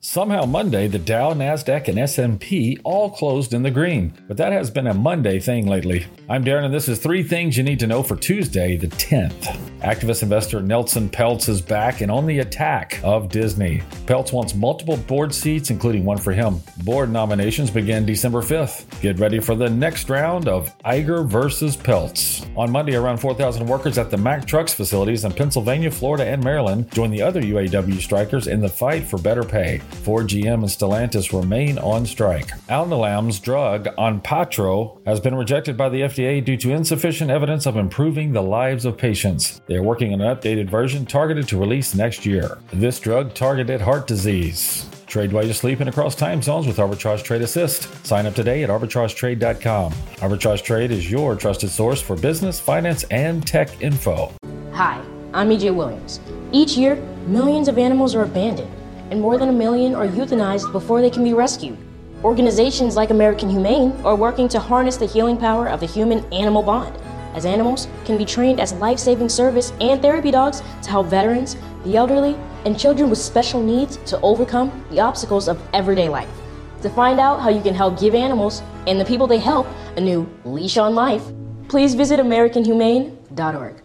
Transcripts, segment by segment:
Somehow Monday, the Dow, Nasdaq, and S&P all closed in the green, but that has been a Monday thing lately. I'm Darren, and this is three things you need to know for Tuesday, the 10th. Activist investor Nelson Peltz is back and on the attack of Disney. Peltz wants multiple board seats, including one for him. Board nominations begin December 5th. Get ready for the next round of Iger versus Peltz. On Monday, around 4,000 workers at the Mack Trucks facilities in Pennsylvania, Florida, and Maryland joined the other UAW strikers in the fight for better pay. Ford, GM, and Stellantis remain on strike. Alnylam's drug Onpattro has been rejected by the FDA due to insufficient evidence of improving the lives of patients. They are working on an updated version targeted to release next year. This drug targeted heart disease. Trade while you're sleeping across time zones with Arbitrage Trade Assist. Sign up today at arbitragetrade.com. Arbitrage Trade is your trusted source for business, finance, and tech info. Hi, I'm EJ Williams. Each year, millions of animals are abandoned, and more than a million are euthanized before they can be rescued. Organizations like American Humane are working to harness the healing power of the human animal bond, as animals can be trained as life saving service and therapy dogs to help veterans, the elderly, and children with special needs to overcome the obstacles of everyday life. To find out how you can help give animals and the people they help a new leash on life, please visit AmericanHumane.org.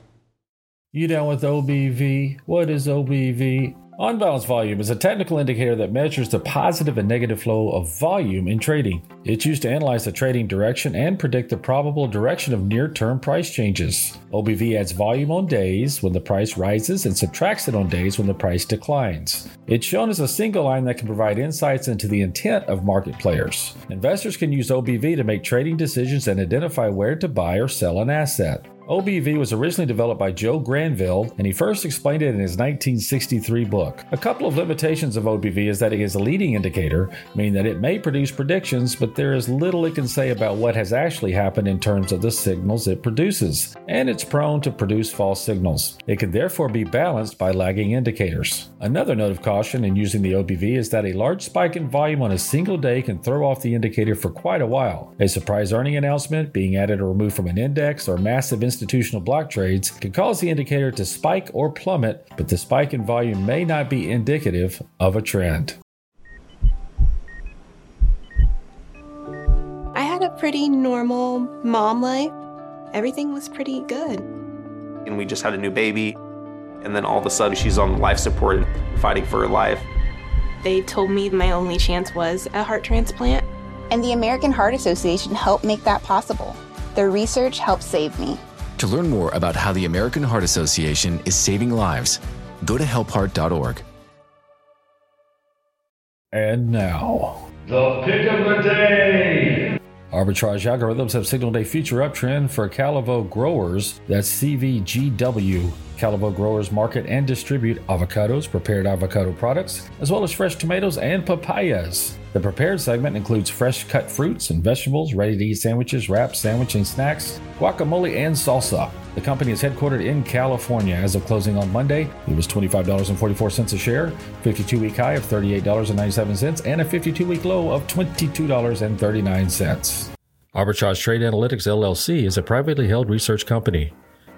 You down with OBV? What is OBV? On-balance volume is a technical indicator that measures the positive and negative flow of volume in trading. It's used to analyze the trading direction and predict the probable direction of near-term price changes. OBV adds volume on days when the price rises and subtracts it on days when the price declines. It's shown as a single line that can provide insights into the intent of market players. Investors can use OBV to make trading decisions and identify where to buy or sell an asset. OBV was originally developed by Joe Granville, and he first explained it in his 1963 book. A couple of limitations of OBV is that it is a leading indicator, meaning that it may produce predictions, but there is little it can say about what has actually happened in terms of the signals it produces, and it's prone to produce false signals. It can therefore be balanced by lagging indicators. Another note of caution in using the OBV is that a large spike in volume on a single day can throw off the indicator for quite a while. A surprise earning announcement, being added or removed from an index, or massive institutional block trades can cause the indicator to spike or plummet, but the spike in volume may not be indicative of a trend. I had a pretty normal mom life. Everything was pretty good. and we just had a new baby and then all of a sudden she's on life support and fighting for her life They told me my only chance was a heart transplant. And the American Heart Association helped make that possible. Their research helped save me. To learn more about how the American Heart Association is saving lives, go to helpheart.org. And now, the pick of the day. Arbitrage algorithms have signaled a future uptrend for Calavo growers. That's CVGW. Calavo growers market and distribute avocados, prepared avocado products, as well as fresh tomatoes and papayas. The prepared segment includes fresh cut fruits and vegetables, ready to eat sandwiches, wraps, sandwich and snacks, guacamole, and salsa. The company is headquartered in California. As of closing on Monday, it was $25.44 a share, 52 week high of $38.97, and a 52 week low of $22.39. Arbitrage Trade Analytics LLC is a privately held research company.